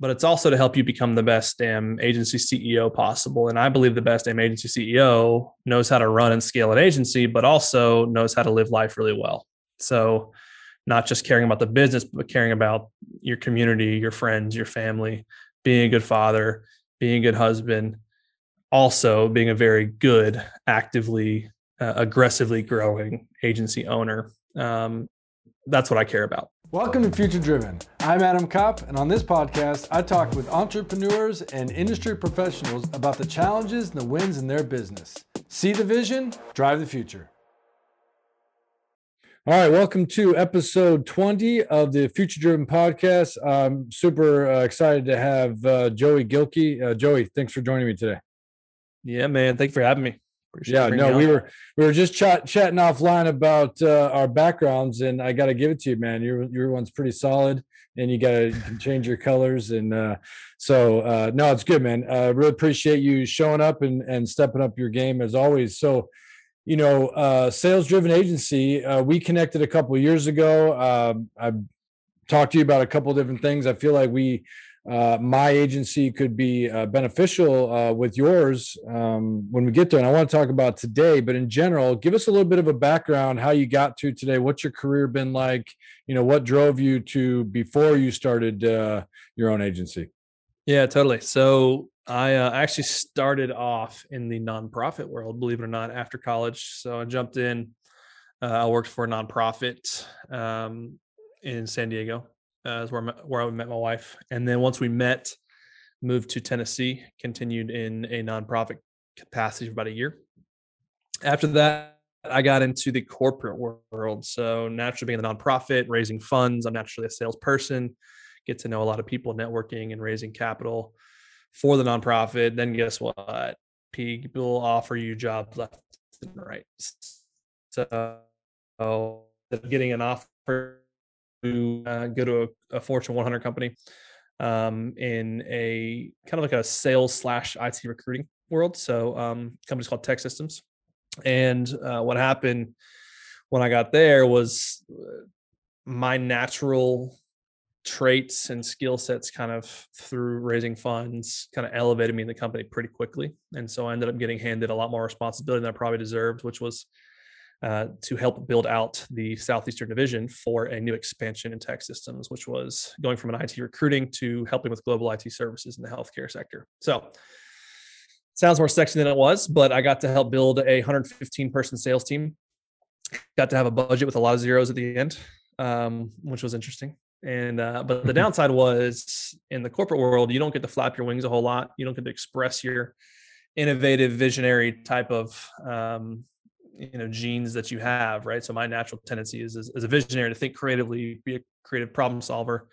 but it's also to help you become the best damn agency CEO possible. And I believe the best damn agency CEO knows how to run and scale an agency, but also knows how to live life really well. So, not just caring about the business, but caring about your community, your friends, your family, being a good father, being a good husband, also being a very good, actively, uh, aggressively growing agency owner. Um, that's what I care about. Welcome to Future Driven. I'm Adam Kopp, and on this podcast, I talk with entrepreneurs and industry professionals about the challenges and the wins in their business. See the vision, drive the future. All right, welcome to episode 20 of the Future Driven podcast. I'm super uh, excited to have uh, Joey Gilkey. Uh, Joey, thanks for joining me today. Yeah, man. Thank you for having me. Appreciate yeah, no, we were we were just chat, chatting offline about uh, our backgrounds, and I got to give it to you, man. Your your one's pretty solid, and you got to change your colors, and uh, so uh, no, it's good, man. I really appreciate you showing up and and stepping up your game as always. So, you know, uh, sales driven agency. Uh, we connected a couple years ago. Um, I talked to you about a couple different things. I feel like we uh, my agency could be uh, beneficial uh, with yours um, when we get there. And I want to talk about today, but in general, give us a little bit of a background how you got to today. What's your career been like? You know, what drove you to before you started uh, your own agency? Yeah, totally. So I uh, actually started off in the nonprofit world, believe it or not, after college. So I jumped in. I worked for a nonprofit um, in San Diego uh, is where where I met my wife. And then once we met, moved to Tennessee, continued in a nonprofit capacity for about a year. After that, I got into the corporate world. So naturally being a nonprofit, raising funds, I'm naturally a salesperson, get to know a lot of people, networking and raising capital for the nonprofit. Then guess what? People offer you jobs left and right. So getting an offer to uh, go to a, a, Fortune 100 company um, in a kind of like a sales slash IT recruiting world. So um, companies called TEKsystems. And uh, what happened when I got there was uh, my natural traits and skill sets kind of through raising funds kind of elevated me in the company pretty quickly and so i ended up getting handed a lot more responsibility than i probably deserved which was uh, to help build out the Southeastern Division for a new expansion in TEKsystems, which was going from an IT recruiting to helping with global IT services in the healthcare sector. So, sounds more sexy than it was, but I got to help build a 115 person sales team. Got to have a budget with a lot of zeros at the end, um, which was interesting. And uh, but the downside was in the corporate world, you don't get to flap your wings a whole lot. You don't get to express your innovative, visionary type of um, you know genes that you have right? So my natural tendency is as, a visionary to think creatively be a creative problem solver.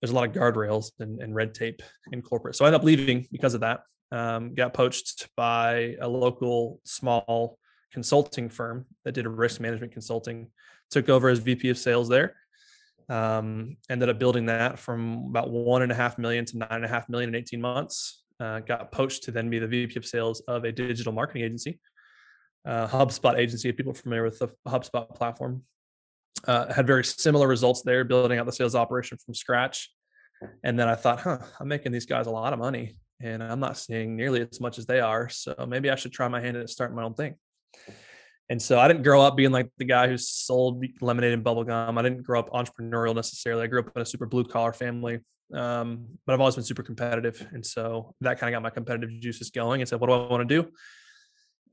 There's a lot of guardrails and, and red tape in corporate. So i ended up leaving because of that. Um, got poached by a local small consulting firm that did risk management consulting took over as vp of sales there. Um, ended up building that from about one and a half million to nine and a half million in 18 months. Uh, got poached to then be the vp of sales of a digital marketing agency uh, HubSpot agency, if people are familiar with the HubSpot platform. Uh, had very similar results there, building out the sales operation from scratch. And then I thought, huh, I'm making these guys a lot of money and I'm not seeing nearly as much as they are. So maybe I should try my hand at starting my own thing. And so I didn't grow up being like the guy who sold lemonade and bubble gum. I didn't grow up entrepreneurial necessarily. I grew up in a super blue collar family, um, but I've always been super competitive. And so that kind of got my competitive juices going and said, what do I want to do?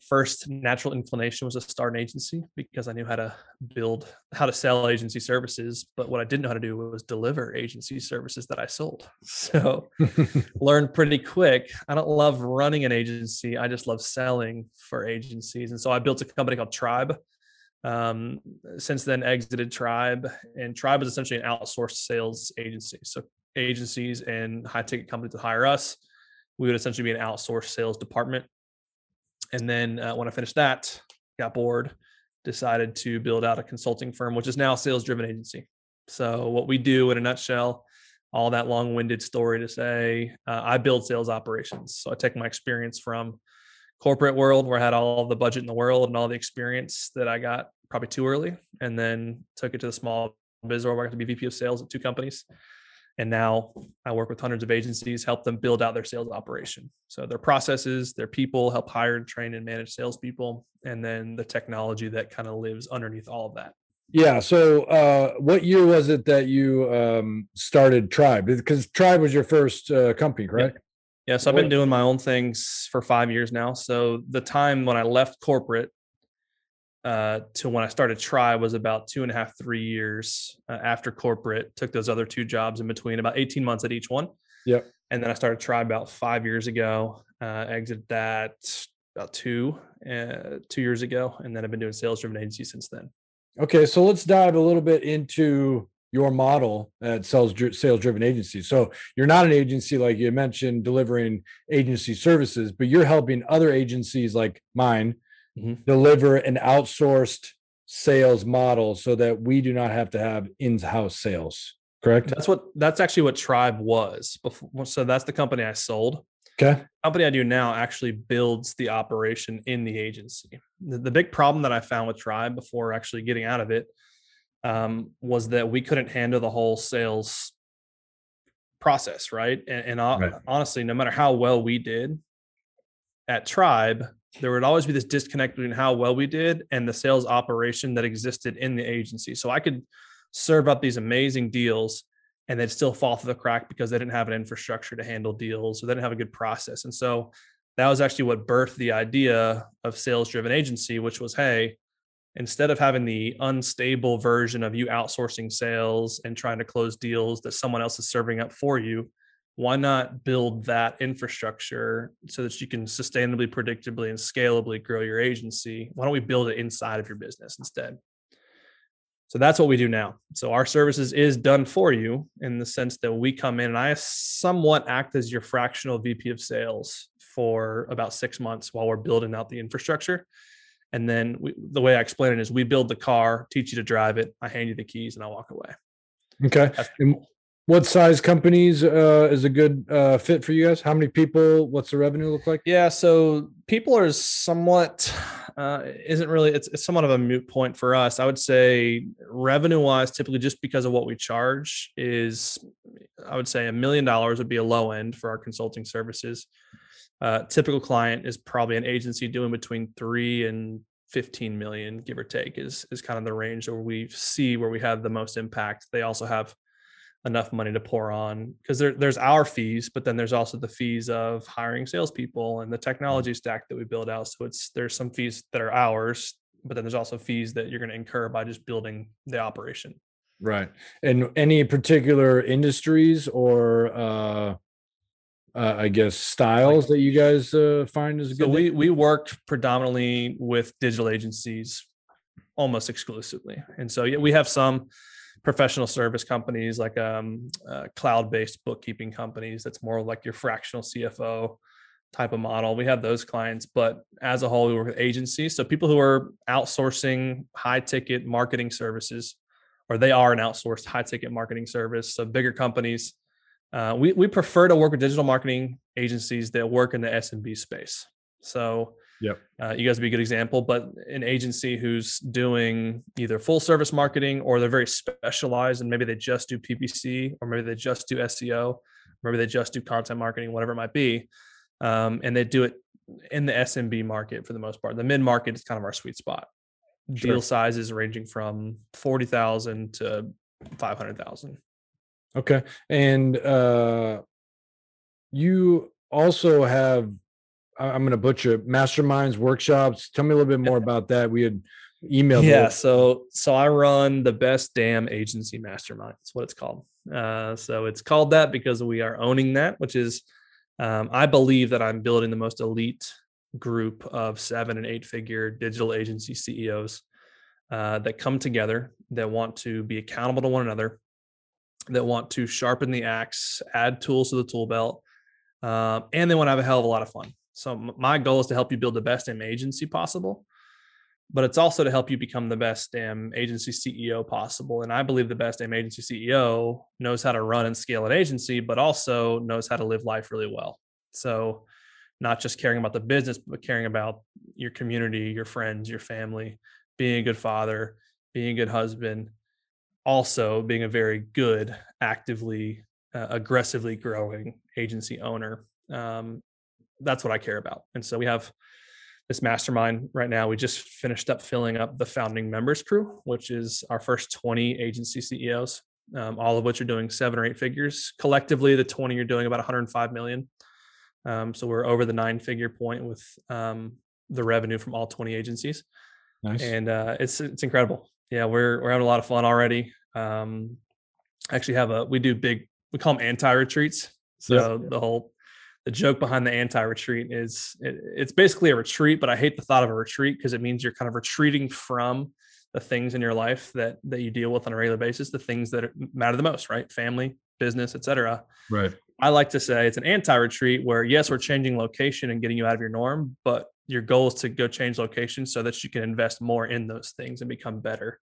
First natural inclination was to start an agency because I knew how to build, how to sell agency services. But what I didn't know how to do was deliver agency services that I sold. So learned pretty quick. I don't love running an agency. I just love selling for agencies. And so I built a company called Tribe. Um, since then, exited Tribe, and Tribe is essentially an outsourced sales agency. So agencies and high ticket companies that hire us, we would essentially be an outsourced sales department and then uh, when I finished that, got bored, decided to build out a consulting firm, which is now a sales driven agency. So, what we do in a nutshell, all that long winded story to say, uh, I build sales operations. So, I take my experience from corporate world where I had all the budget in the world and all the experience that I got probably too early, and then took it to the small biz world where I got to be VP of sales at two companies. And now I work with hundreds of agencies, help them build out their sales operation. So their processes, their people, help hire, and train, and manage salespeople, and then the technology that kind of lives underneath all of that. Yeah. So, uh, what year was it that you um, started Tribe? Because Tribe was your first uh, company, correct? Yeah. yeah so I've been doing my own things for five years now. So the time when I left corporate uh, to when I started Tribe was about two and a half, three years uh, after corporate. Took those other two jobs in between, about eighteen months at each one. Yep. And then I started Tribe about five years ago. Uh, exited that about two, uh, two years ago, and then I've been doing sales driven agency since then. Okay, so let's dive a little bit into your model at sales sales driven agency. So you're not an agency like you mentioned delivering agency services, but you're helping other agencies like mine mm-hmm. deliver an outsourced sales model so that we do not have to have in-house sales. Correct? That's what that's actually what Tribe was before. So that's the company I sold. Okay. The company I do now actually builds the operation in the agency. The, the big problem that I found with Tribe before actually getting out of it um, was that we couldn't handle the whole sales process, right? And, and right. honestly, no matter how well we did at Tribe, there would always be this disconnect between how well we did and the sales operation that existed in the agency. So I could serve up these amazing deals and they'd still fall through the crack because they didn't have an infrastructure to handle deals or they didn't have a good process. And so that was actually what birthed the idea of sales driven agency, which was, hey, instead of having the unstable version of you outsourcing sales and trying to close deals that someone else is serving up for you, why not build that infrastructure so that you can sustainably, predictably, and scalably grow your agency? Why don't we build it inside of your business instead? So that's what we do now. So our services is done for you in the sense that we come in and I somewhat act as your fractional VP of sales for about six months while we're building out the infrastructure. And then we, the way I explain it is we build the car, teach you to drive it, I hand you the keys, and I walk away. Okay. What size companies uh, is a good uh, fit for you guys? How many people? What's the revenue look like? Yeah, so people are somewhat uh, isn't really it's, it's somewhat of a moot point for us. I would say revenue wise, typically just because of what we charge is, I would say a million dollars would be a low end for our consulting services. Uh, typical client is probably an agency doing between three and 15 million, give or take, is is kind of the range where we see where we have the most impact. They also have enough money to pour on because there, there's our fees, but then there's also the fees of hiring salespeople and the technology stack that we build out. So it's there's some fees that are ours, but then there's also fees that you're going to incur by just building the operation. Right. And any particular industries or uh, uh I guess styles like, that you guys uh, find is good. So we we work predominantly with digital agencies almost exclusively. And so yeah, we have some professional service companies like um, uh, cloud-based bookkeeping companies that's more like your fractional cfo type of model. We have those clients but as a whole we work with agencies. So people who are outsourcing high ticket marketing services or they are an outsourced high ticket marketing service so bigger companies uh, we, we prefer to work with digital marketing agencies that work in the smb space. So Yep. Uh, you guys would be a good example, but an agency who's doing either full service marketing or they're very specialized and maybe they just do PPC or maybe they just do SEO, maybe they just do content marketing, whatever it might be. Um, and they do it in the SMB market for the most part. The mid market is kind of our sweet spot. Sure. Deal sizes ranging from 40,000 to 500,000. Okay. And uh, you also have I'm going to butcher masterminds, workshops. Tell me a little bit more about that. We had emailed. Yeah. So, so I run the best damn agency mastermind. That's what it's called. Uh, so it's called that because we are owning that, which is, um, I believe that I'm building the most elite group of seven and eight figure digital agency CEOs uh, that come together that want to be accountable to one another, that want to sharpen the axe, add tools to the tool belt, uh, and they want to have a hell of a lot of fun. So my goal is to help you build the best damn agency possible, but it's also to help you become the best damn agency CEO possible. And I believe the best damn agency CEO knows how to run and scale an agency, but also knows how to live life really well. So not just caring about the business, but caring about your community, your friends, your family, being a good father, being a good husband, also being a very good, actively uh, aggressively growing agency owner. Um, that's what I care about. And so we have this mastermind right now. We just finished up filling up the founding members crew, which is our first 20 agency CEOs, um, all of which are doing seven or eight figures. Collectively, the 20 are doing about 105 million. Um, so we're over the nine figure point with um, the revenue from all 20 agencies. Nice. And uh, it's it's incredible. Yeah, we're we're having a lot of fun already. Um, actually have a we do big we call them anti retreats. So yep. the whole the joke behind the anti retreat is it, it's basically a retreat, but I hate the thought of a retreat because it means you're kind of retreating from the things in your life that that you deal with on a regular basis, the things that matter the most, right? Family, business, etc. Right. I like to say it's an anti-retreat where yes, we're changing location and getting you out of your norm, but your goal is to go change location so that you can invest more in those things and become better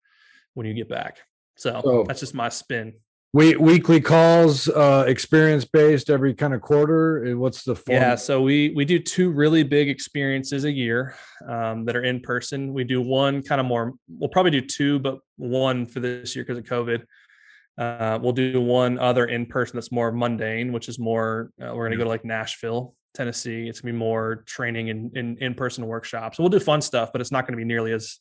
when you get back. So, so that's just my spin. We weekly calls, uh, experience based every kind of quarter. Eh, what's the form? Yeah, so we we do two really big experiences a year um, that are in person. We do one kind of more. We'll probably do two, but one for this year because of COVID. Uh, we'll do one other in person that's more mundane, which is more. Uh, we're going to go to like Nashville, Tennessee. It's going to be more training and in in person workshops. We'll do fun stuff, but it's not going to be nearly as.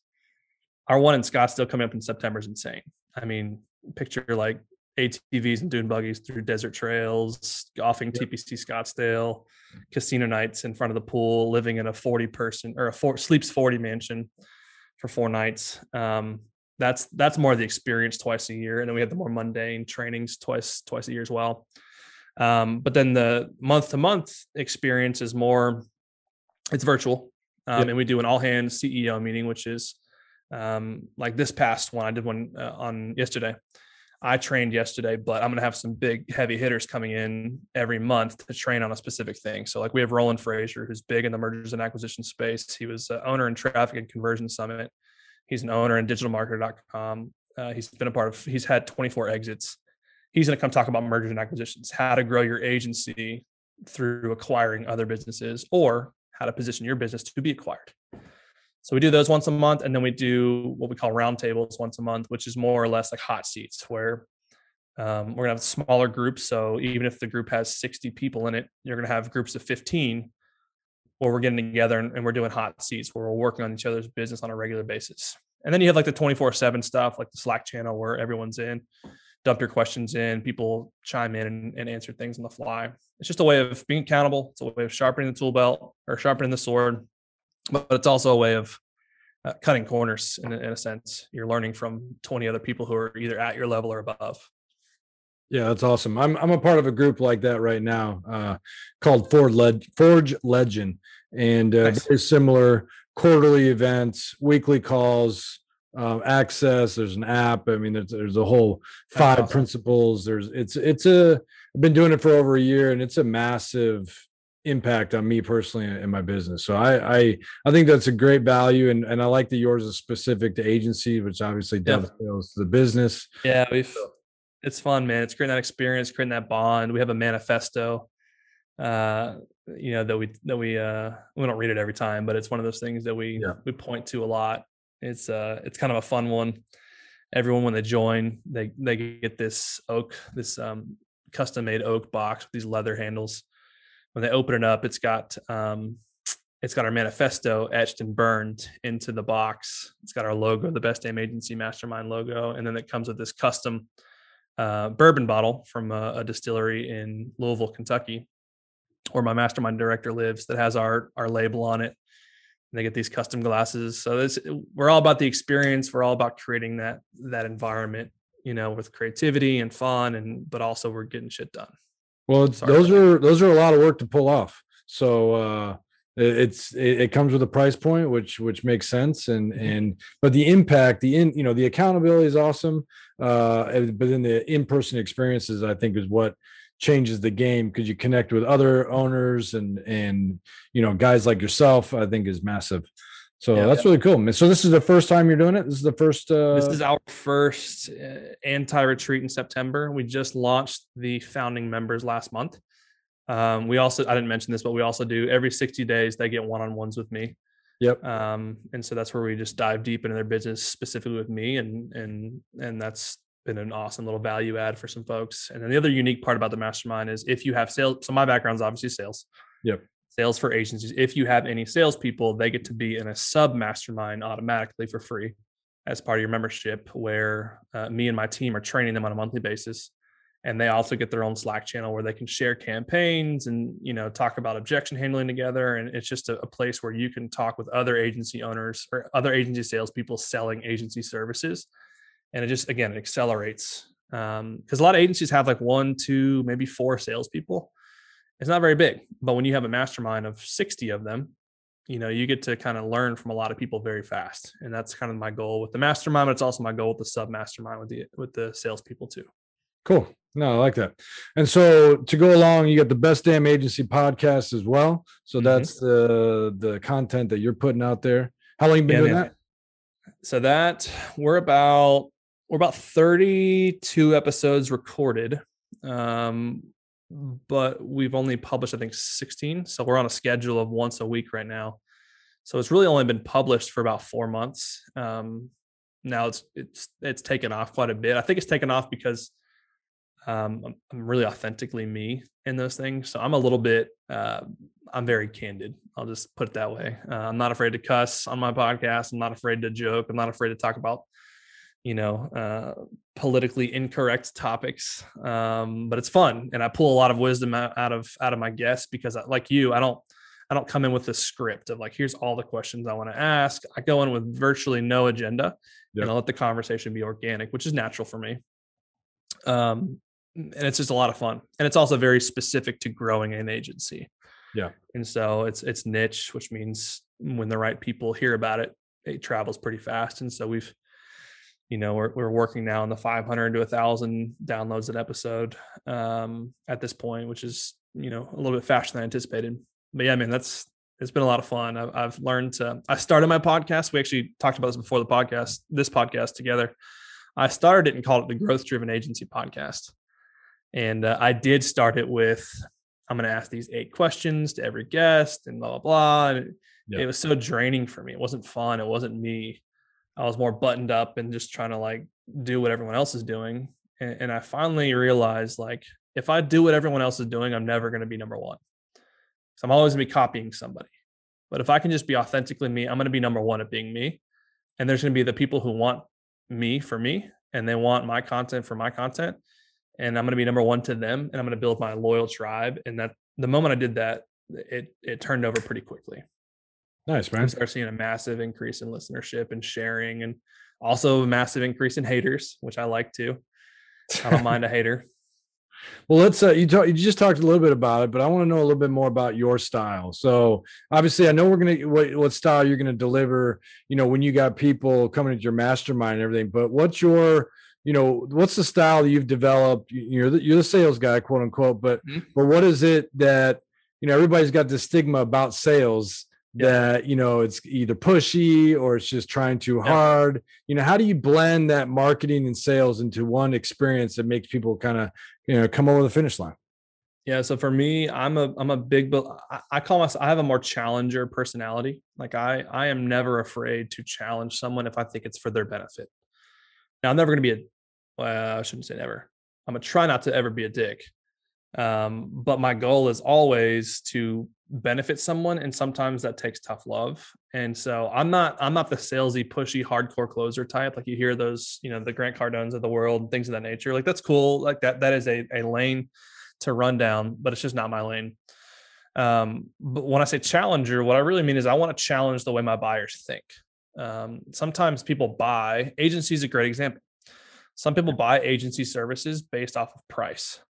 Our one in Scottsdale coming up in September is insane. I mean, picture like ATVs and dune buggies through desert trails, golfing yep. TPC Scottsdale, casino nights in front of the pool, living in a 40 person or a four sleeps 40 mansion for four nights. Um, that's that's more the experience twice a year, and then we have the more mundane trainings twice twice a year as well. Um, but then the month to month experience is more it's virtual, um, yep. and we do an all hands CEO meeting, which is um, like this past one I did one uh, on yesterday I trained yesterday, but I'm going to have some big heavy hitters coming in every month to train on a specific thing. So, like we have Roland Frazier, who's big in the mergers and acquisition space. He was uh, owner in Traffic and Conversion Summit. He's an owner in digitalmarketer.com. Uh, he's been a part of. He's had 24 exits. He's going to come talk about mergers and acquisitions, how to grow your agency through acquiring other businesses, or how to position your business to be acquired. So we do those once a month, and then we do what we call roundtables once a month, which is more or less like hot seats, where um, we're gonna have smaller groups. So even if the group has 60 people in it, you're gonna have groups of 15 where we're getting together and, and we're doing hot seats where we're working on each other's business on a regular basis. And then you have like the 24/7 stuff, like the Slack channel where everyone's in, dump your questions in, people chime in and, and answer things on the fly. It's just a way of being accountable. It's a way of sharpening the tool belt or sharpening the sword but it's also a way of uh, cutting corners in, in a sense. You're learning from 20 other people who are either at your level or above. Yeah, that's awesome. I'm I'm a part of a group like that right now, uh, called Ford Leg- Forge Legend, and uh, nice. very similar quarterly events, weekly calls, uh, access. There's an app. I mean, there's there's a whole five awesome. principles. There's it's it's a. I've been doing it for over a year, and it's a massive impact on me personally in my business. So I I I think that's a great value and and I like that yours is specific to agency, which obviously dovetails yeah. the business. Yeah, we've it's fun, man. It's creating that experience, creating that bond. We have a manifesto uh you know that we that we uh we don't read it every time, but it's one of those things that we yeah. we point to a lot. It's uh it's kind of a fun one. Everyone when they join, they they get this oak, this um custom made oak box with these leather handles when they open it up, it's got um, it's got our manifesto etched and burned into the box. It's got our logo, the Best Damn Agency Mastermind logo, and then it comes with this custom uh, bourbon bottle from a, a, distillery in Louisville, Kentucky, where my mastermind director lives. That has our our label on it. And they get these custom glasses. So this, we're all about the experience. We're all about creating that that environment, you know, with creativity and fun, and but also we're getting shit done. Well, those are those are a lot of work to pull off. So uh, it's it, it, comes with a price point, which which makes sense, and mm-hmm. and but the impact, the in you know the accountability is awesome, uh, but then the in person experiences, I think, is what changes the game because you connect with other owners and and you know guys like yourself. I think is massive. So yeah, that's yeah. really cool. So this is the first time you're doing it. This is the first. Uh... This is our first uh, anti-retreat in September. We just launched the founding members last month. Um, we also I didn't mention this, but we also do every 60 days they get one-on-ones with me. Yep. Um, and so that's where we just dive deep into their business specifically with me, and and and that's been an awesome little value add for some folks. And then the other unique part about the mastermind is if you have sales, so my background is obviously sales. Yep. Sales for agencies. If you have any salespeople, they get to be in a sub mastermind automatically for free as part of your membership, where uh, me and my team are training them on a monthly basis. And they also get their own Slack channel where they can share campaigns and you know talk about objection handling together. And it's just a, a place where you can talk with other agency owners or other agency salespeople selling agency services and it just again it accelerates because um, a lot of agencies have like one, two, maybe four salespeople. It's not very big, but when you have a mastermind of sixty of them, you know you get to kind of learn from a lot of people very fast, and that's kind of my goal with the mastermind. But it's also my goal with the sub mastermind with the with the salespeople too. Cool. No, I like that. And so to go along, you got the best damn agency podcast as well. So mm-hmm. that's the the content that you're putting out there. How long you been yeah, doing man. that? So that we're about we're about 32 episodes recorded um, but we've only published i think 16 so we're on a schedule of once a week right now. So it's really only been published for about four months. Um, now it's it's it's taken off quite a bit. I think it's taken off because um, I'm, really authentically me in those things. So i'm a little bit uh, i'm very candid. I'll just put it that way. Uh, i'm not afraid to cuss on my podcast. I'm not afraid to joke. I'm not afraid to talk about you know uh, politically incorrect topics um, but it's fun and i pull a lot of wisdom out, of out of my guests because like you i don't i don't come in with a script of like here's all the questions i want to ask. I go in with virtually no agenda yep. and i let the conversation be organic which is natural for me. Um, and it's just a lot of fun and it's also very specific to growing an agency. Yeah. And so it's it's niche which means when the right people hear about it it travels pretty fast and so we've you know we're, we're working now on the 500 to 1000 downloads an episode um, at this point which is you know a little bit faster than anticipated. But yeah I mean that's it's been a lot of fun. I've, I've learned to i started my podcast. We actually talked about this before the podcast this podcast together. I started it and called it the growth driven agency podcast. And uh, i did start it with i'm going to ask these eight questions to every guest and blah blah blah. And yeah. it was so draining for me. It wasn't fun. It wasn't me I was more buttoned up and just trying to like do what everyone else is doing. And, and I finally realized like if I do what everyone else is doing, I'm never going to be number one. So I'm always going to be copying somebody. But if I can just be authentically me, I'm going to be number one at being me. And there's going to be the people who want me for me and they want my content for my content. And I'm going to be number one to them and I'm going to build my loyal tribe. And that the moment I did that, it it turned over pretty quickly. Nice, man. We start seeing a massive increase in listenership and sharing, and also a massive increase in haters, which I like too. I don't mind a hater. Well, let's. Uh, you talk. You just talked a little bit about it, but I want to know a little bit more about your style. So, obviously, I know we're gonna what, what style you're gonna deliver. You know, when you got people coming into your mastermind and everything. But what's your you know what's the style that you've developed you're the, you're the sales guy quote unquote but mm-hmm. but what is it that you know everybody's got this stigma about sales that you know it's either pushy or it's just trying too hard. You know how do you blend that marketing and sales into one experience that makes people kind of you know come over the finish line? Yeah so for me i'm a i'm a big i call myself i have a more challenger personality. Like i i am never afraid to challenge someone if i think it's for their benefit. Now i'm never going to be a well i shouldn't say never. I'm going to try not to ever be a dick um, but my goal is always to benefit someone and sometimes that takes tough love. And so i'm not i'm not the salesy pushy hardcore closer type. Like you hear those you know the grant cardones of the world things of that nature. Like that's cool. Like that that is a, a lane to run down but it's just not my lane. Um, but when i say challenger what i really mean is i want to challenge the way my buyers think. Um, sometimes people buy agency is a great example. Some people buy agency services based off of price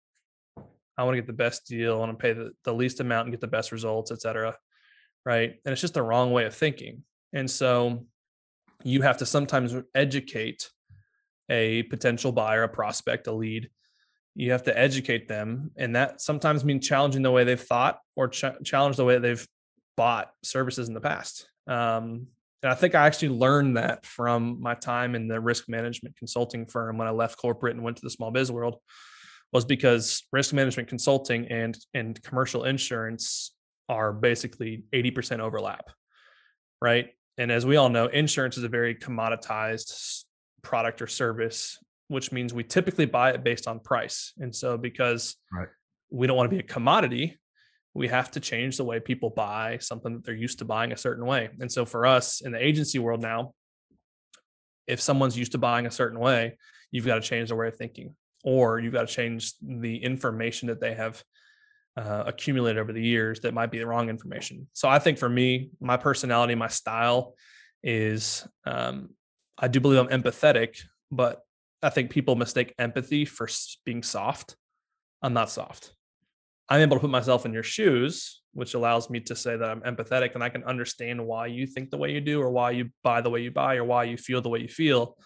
I want to get the best deal. I want to pay the, the least amount and get the best results, et cetera. Right. And it's just the wrong way of thinking. And so you have to sometimes educate a potential buyer, a prospect, a lead. You have to educate them. And that sometimes means challenging the way they've thought or ch- challenge the way they've bought services in the past. Um, and I think I actually learned that from my time in the risk management consulting firm when I left corporate and went to the small biz world was because risk management consulting and and commercial insurance are basically 80% overlap right and as we all know insurance is a very commoditized product or service which means we typically buy it based on price. And so because Right. we don't want to be a commodity, we have to change the way people buy something that they're used to buying a certain way. And so for us in the agency world now, if someone's used to buying a certain way, you've got to change their way of thinking, or you've got to change the information that they have uh, accumulated over the years that might be the wrong information. So I think for me, my personality, my style is um, I do believe I'm empathetic, but I think people mistake empathy for being soft. I'm not soft. I'm able to put myself in your shoes, which allows me to say that I'm empathetic and I can understand why you think the way you do, or why you buy the way you buy, or why you feel the way you feel.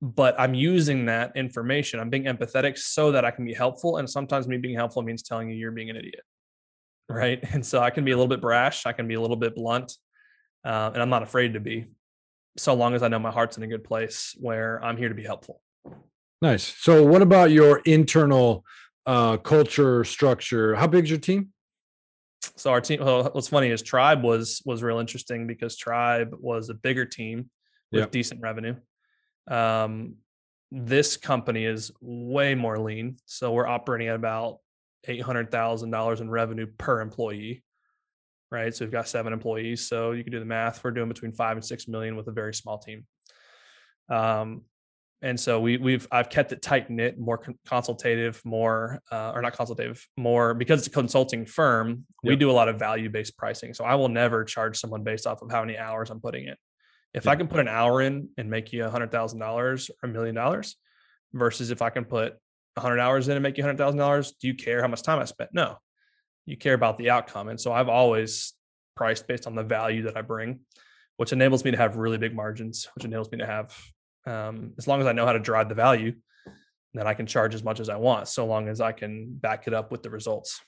But I'm using that information. I'm being empathetic so that I can be helpful. And sometimes me being helpful means telling you you're being an idiot. Right. And so I can be a little bit brash. I can be a little bit blunt. Uh, and I'm not afraid to be, so long as I know my heart's in a good place where I'm here to be helpful. Nice. So, what about your internal uh, culture structure? How big is your team? so our team well, what's funny is tribe was was real interesting because tribe was a bigger team with Yep. decent revenue um this company is way more lean so we're operating at about $800000 in revenue per employee right so we've got seven employees so you can do the math we're doing between five and six million with a very small team um and so we we've I've kept it tight knit, more consultative, more uh, or not consultative, more because it's a consulting firm. We do a lot of value based pricing, so I will never charge someone based off of how many hours I'm putting in. If I can put an hour in and make you a hundred thousand dollars or a million dollars, versus if I can put a hundred hours in and make you a hundred thousand dollars, do you care how much time I spent? No, you care about the outcome, and so I've always priced based on the value that I bring, which enables me to have really big margins, which enables me to have um, as long as I know how to drive the value, then I can charge as much as I want, so long as I can back it up with the results.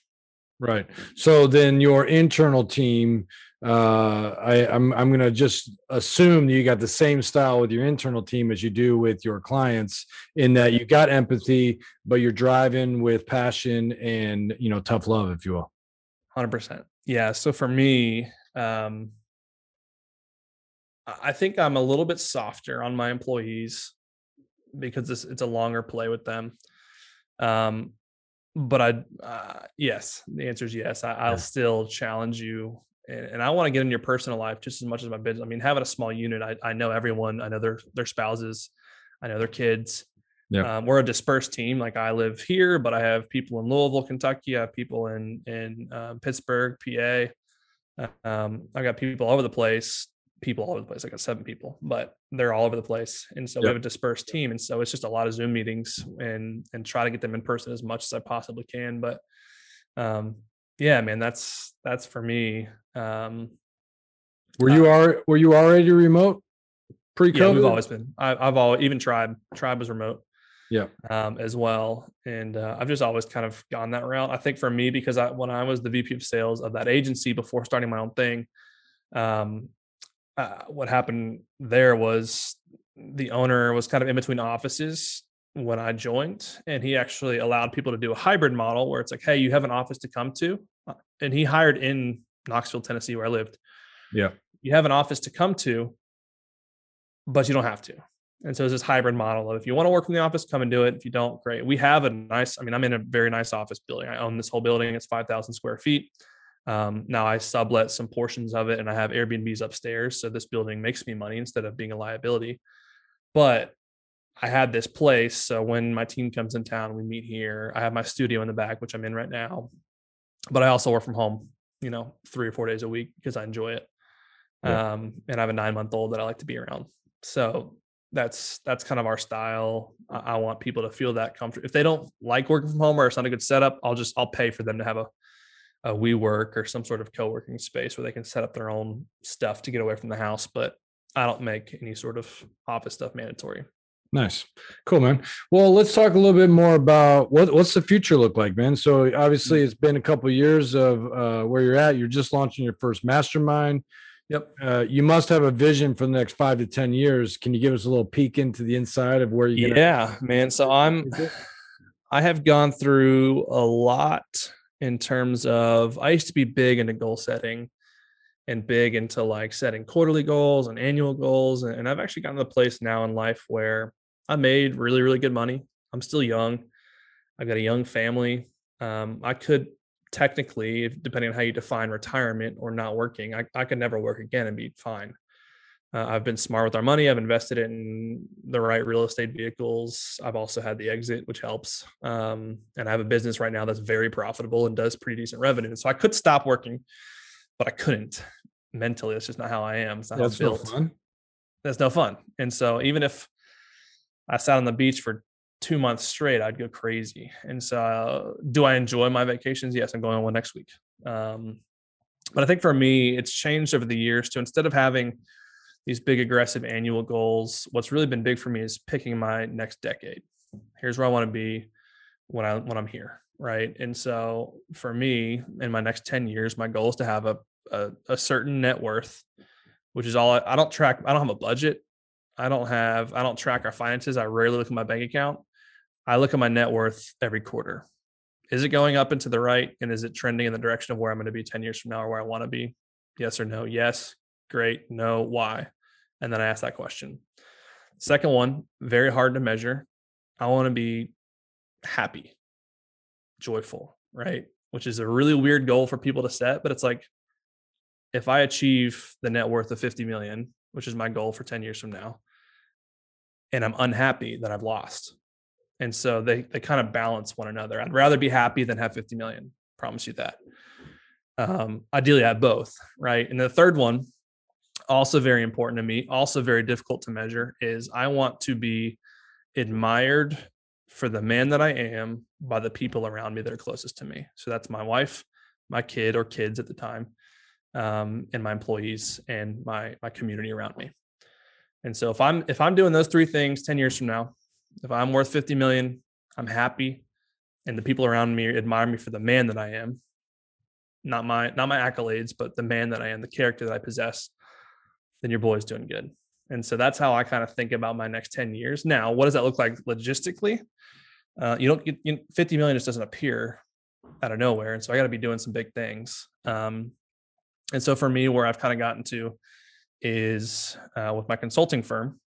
Right. So then your internal team, uh, I, I'm I'm gonna just assume you got the same style with your internal team as you do with your clients, in that you got empathy, but you're driving with passion and you know tough love, if you will. Hundred percent. Yeah. So for me, um, I think I'm a little bit softer on my employees because it's, it's a longer play with them. Um, but I, uh, yes, the answer is yes. I, I'll still challenge you, and, and I want to get in your personal life just as much as my business. I mean, having a small unit, I, I know everyone. I know their their spouses. I know their kids. Yeah. Um, we're a dispersed team. Like I live here, but I have people in Louisville, Kentucky. I have people in in uh, Pittsburgh, PA. Um, I got people all over the place. People all over the place. I got seven people, but they're all over the place, and so we have a dispersed team. And so it's just a lot of Zoom meetings and and try to get them in person as much as I possibly can. But um, yeah, man, that's that's for me. Um, Were Uh, you are were you already remote pre-COVID? yeah, we've always been. I, I've always even tribe. Tribe was remote. Yeah. Um, as well, and uh, I've just always kind of gone that route. I think for me, because I when I was the VP of sales of that agency before starting my own thing, um, uh, what happened there was the owner was kind of in between offices when I joined, and he actually allowed people to do a hybrid model where it's like, hey, you have an office to come to, and he hired in Knoxville, Tennessee, where I lived. Yeah. you have an office to come to, but you don't have to. And so it's this hybrid model of if you want to work from the office, come and do it. If you don't, great. We have a nice, I mean, I'm in a very nice office building. I own this whole building. It's 5,000 square feet. Um, now I sublet some portions of it and I have Airbnbs upstairs. So this building makes me money instead of being a liability. But I had this place. So when my team comes in town, we meet here. I have my studio in the back, which I'm in right now. But I also work from home, you know, three or four days a week because I enjoy it. Yeah. Um, and I have a nine month old that I like to be around. So that's that's kind of our style. I, I want people to feel that comfort. If they don't like working from home or it's not a good setup, I'll just I'll pay for them to have a a WeWork or some sort of co-working space where they can set up their own stuff to get away from the house. But I don't make any sort of office stuff mandatory. Nice. Cool, man. Well, let's talk a little bit more about what what's the future look like, man. So obviously it's been a couple of years of uh, where you're at. You're just launching your first mastermind. Yep. Uh, you must have a vision for the next five to ten years. Can you give us a little peek into the inside of where you're gonna Yeah, man. So I'm I have gone through a lot in terms of I used to be big into goal setting and big into like setting quarterly goals and annual goals. And, and I've actually gotten to the place now in life where I made really, really good money. I'm still young. I've got a young family. Um, I could technically, depending on how you define retirement or not working, I, I could never work again and be fine. Uh, I've been smart with our money. I've invested in the right real estate vehicles. I've also had the exit, which helps. Um, and I have a business right now that's very profitable and does pretty decent revenue. So I could stop working, but I couldn't mentally. That's just not how I am. It's not That's how I'm no built. fun. That's no fun. And so even if I sat on the beach for two months straight, I'd go crazy. And so, uh, do I enjoy my vacations? Yes, I'm going on one next week. Um, but I think for me, it's changed over the years to instead of having these big aggressive annual goals, what's really been big for me is picking my next decade. Here's where I want to be when I when I'm here, right? And so for me, in my next 10 years, my goal is to have a a, a certain net worth, which is all I, I don't track. I don't have a budget. I don't have. I don't track our finances. I rarely look at my bank account. I look at my net worth every quarter. Is it going up and to the right? And is it trending in the direction of where I'm going to be 10 years from now or where I want to be? Yes or no? Yes. Great. No. Why? And then I ask that question. Second one, very hard to measure. I want to be happy, joyful, right? Which is a really weird goal for people to set, but it's like if I achieve the net worth of 50 million, which is my goal for 10 years from now, and I'm unhappy that I've lost. And so they they kind of balance one another. I'd rather be happy than have 50 million. Promise you that. Um, ideally, I have both, right? And the third one, also very important to me, also very difficult to measure, is I want to be admired for the man that I am by the people around me that are closest to me. So that's my wife, my kid or kids at the time, um, and my employees and my my community around me. And so if I'm if I'm doing those three things 10 years from now, if I'm worth 50 million, I'm happy and the people around me admire me for the man that I am. Not my not my accolades, but the man that I am, the character that I possess, then your boy's doing good. And so that's how I kind of think about my next 10 years. Now, what does that look like logistically? Uh, you don't get you, 50 million just doesn't appear out of nowhere. And so I got to be doing some big things. Um, and so for me, where I've kind of gotten to is uh, with my consulting firm.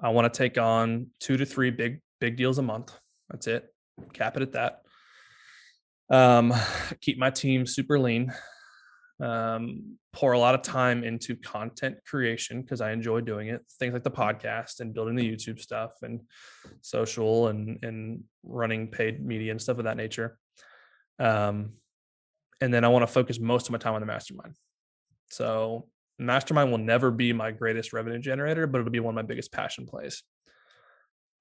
I want to take on two to three big big deals a month. That's it. Cap it at that. Um, keep my team super lean. Um, pour a lot of time into content creation because I enjoy doing it. Things like the podcast and building the YouTube stuff and social and and running paid media and stuff of that nature. Um, and then I want to focus most of my time on the mastermind. So mastermind will never be my greatest revenue generator, but it'll be one of my biggest passion plays.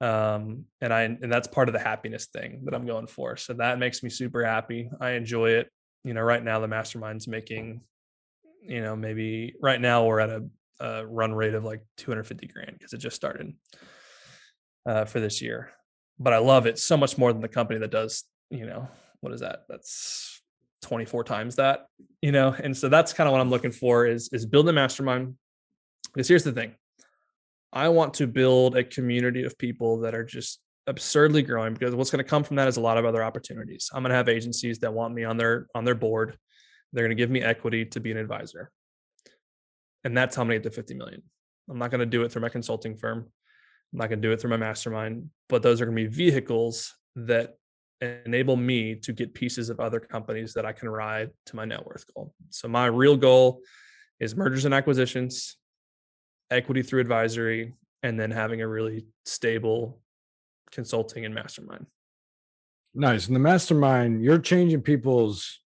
Um, and I and that's part of the happiness thing that I'm going for. So that makes me super happy. I enjoy it. You know, right now the mastermind's making, you know, maybe right now we're at a, a run rate of like 250 grand because it just started uh, for this year. But I love it so much more than the company that does, you know, what is that? That's 24 times that, you know? And so that's kind of what I'm looking for is, is build a mastermind. Because here's the thing. I want to build a community of people that are just absurdly growing because what's going to come from that is a lot of other opportunities. I'm going to have agencies that want me on their on their board. They're going to give me equity to be an advisor. And that's how I'm going to get to 50 million. I'm not going to do it through my consulting firm. I'm not going to do it through my mastermind, but those are going to be vehicles that enable me to get pieces of other companies that I can ride to my net worth goal. So my real goal is mergers and acquisitions, equity through advisory, and then having a really stable consulting and mastermind. Nice. And the mastermind, you're changing people's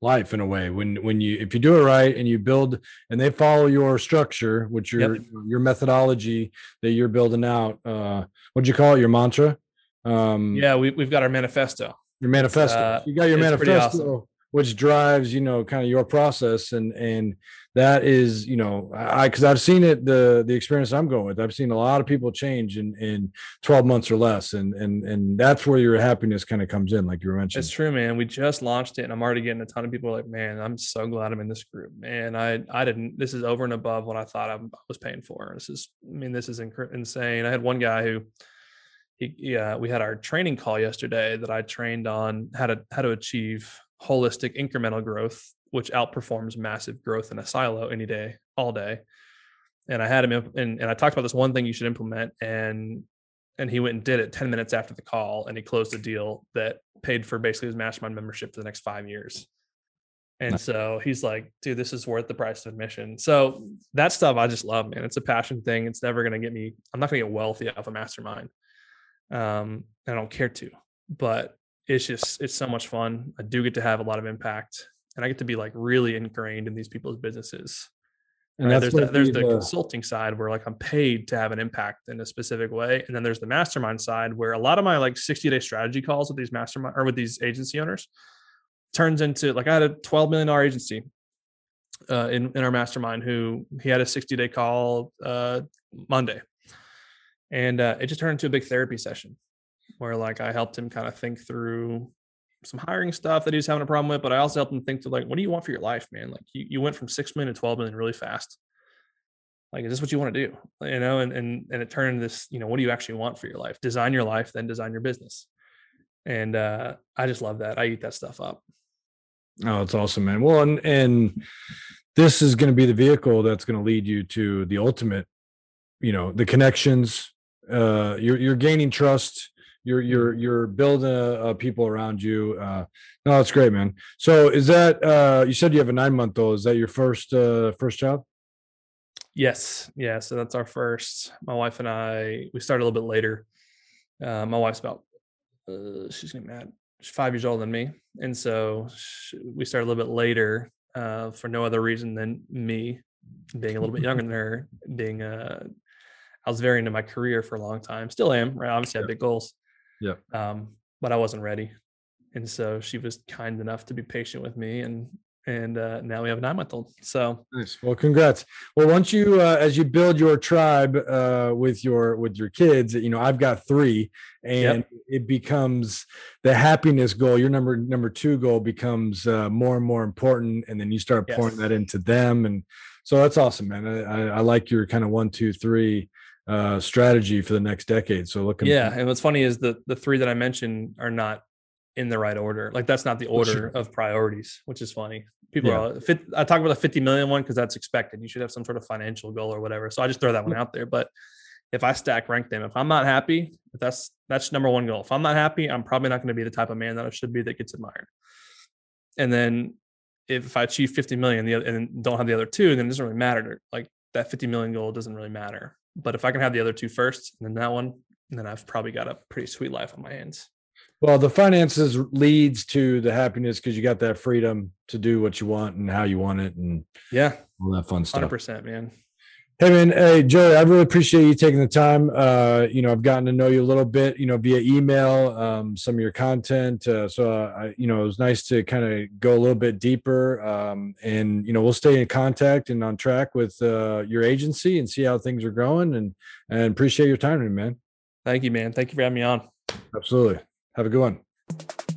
life in a way when when you if you do it right and you build and they follow your structure which your yep. your methodology that you're building out uh what'd you call it your mantra um yeah we, we've got our manifesto. Your manifesto. Uh, you got your manifesto awesome. which drives you know kind of your process and and that is you know i because i've seen it the the experience i'm going with. I've seen a lot of people change in in 12 months or less and and and that's where your happiness kind of comes in like you were mentioning. It's true man. We just launched it and i'm already getting a ton of people like man i'm so glad i'm in this group. Man i i didn't this is over and above what i thought i was paying for. This is i mean this is inc- insane. I had one guy who he, yeah, uh, we had our training call yesterday that I trained on how to how to achieve holistic incremental growth which outperforms massive growth in a silo any day, all day. And I had him, and, and I talked about this one thing you should implement. And and he went and did it 10 minutes after the call and he closed a deal that paid for basically his mastermind membership for the next five years. And Nice. so he's like, dude, this is worth the price of admission. So that stuff I just love, man. It's a passion thing. It's never going to get me, I'm not going to get wealthy off a mastermind. Um, I don't care to, but it's just, it's so much fun. I do get to have a lot of impact and I get to be like really ingrained in these people's businesses. And Right, there's the, there's the uh, consulting side where like I'm paid to have an impact in a specific way, and then there's the mastermind side where a lot of my like 60 day strategy calls with these mastermind or with these agency owners turns into like I had a 12 million dollar agency uh, in in our mastermind who he had a 60 day call uh, Monday, and uh, it just turned into a big therapy session where like I helped him kind of think through some hiring stuff that he was having a problem with, but I also helped him think to like, what do you want for your life, man? Like you, you went from six million to 12 million really fast. Like, is this what you want to do? You know, and and and it turned this, you know, what do you actually want for your life? Design your life, then design your business. And uh I just love that. I eat that stuff up. Oh, it's awesome, man. Well, and and this is going to be the vehicle that's going to lead you to the ultimate. You know, the connections. Uh, you're you're gaining trust. You're you're you're building uh, uh, people around you. Uh, no, that's great, man. So, is that uh, you said you have a nine month old? Is that your first uh, first job? Yes. Yeah. So that's our first. My wife and I, we started a little bit later. Uh, my wife's about, uh, she's getting mad. She's five years older than me. And so sh we started a little bit later uh, for no other reason than me being a little bit younger than her, being, uh, I was very into my career for a long time. Still am, right? Obviously, I have big goals. Yeah. Um, but I wasn't ready. And so she was kind enough to be patient with me. And, and uh, now we have a nine month old. So Nice. Well, congrats. Well, once you uh, as you build your tribe uh, with your with your kids, you know I've got three, and it becomes the happiness goal. Your number number two goal becomes uh, more and more important, and then you start pouring Yes. that into them, and so that's awesome, man. I, I, I like your kind of one, two, three uh, strategy for the next decade. So looking, Yeah, and what's funny is the the three that I mentioned are not in the right order. Like that's not the order of priorities, which is funny. People Yeah. are fit, I talk about the 50 million one because that's expected. You should have some sort of financial goal or whatever. So I just throw that one out there. But if I stack rank them, if I'm not happy, if that's that's number one goal. If I'm not happy, I'm probably not going to be the type of man that I should be that gets admired. And then if I achieve 50 million and don't have the other two, then it doesn't really matter. Like that 50 million goal doesn't really matter. But if I can have the other two first and then that one, then I've probably got a pretty sweet life on my hands. well, the finances leads to the happiness because you got that freedom to do what you want and how you want it, and Yeah, all that fun stuff. hundred percent, man. Hey man, hey Joey, I really appreciate you taking the time. Uh, you know, I've gotten to know you a little bit, you know, via email, um, some of your content. Uh, so, uh, I, you know, it was nice to kind of go a little bit deeper. Um, and you know, we'll stay in contact and on track with uh, your agency and see how things are going. And and appreciate your time, man. Thank you, man. Thank you for having me on. Absolutely. Have a good one.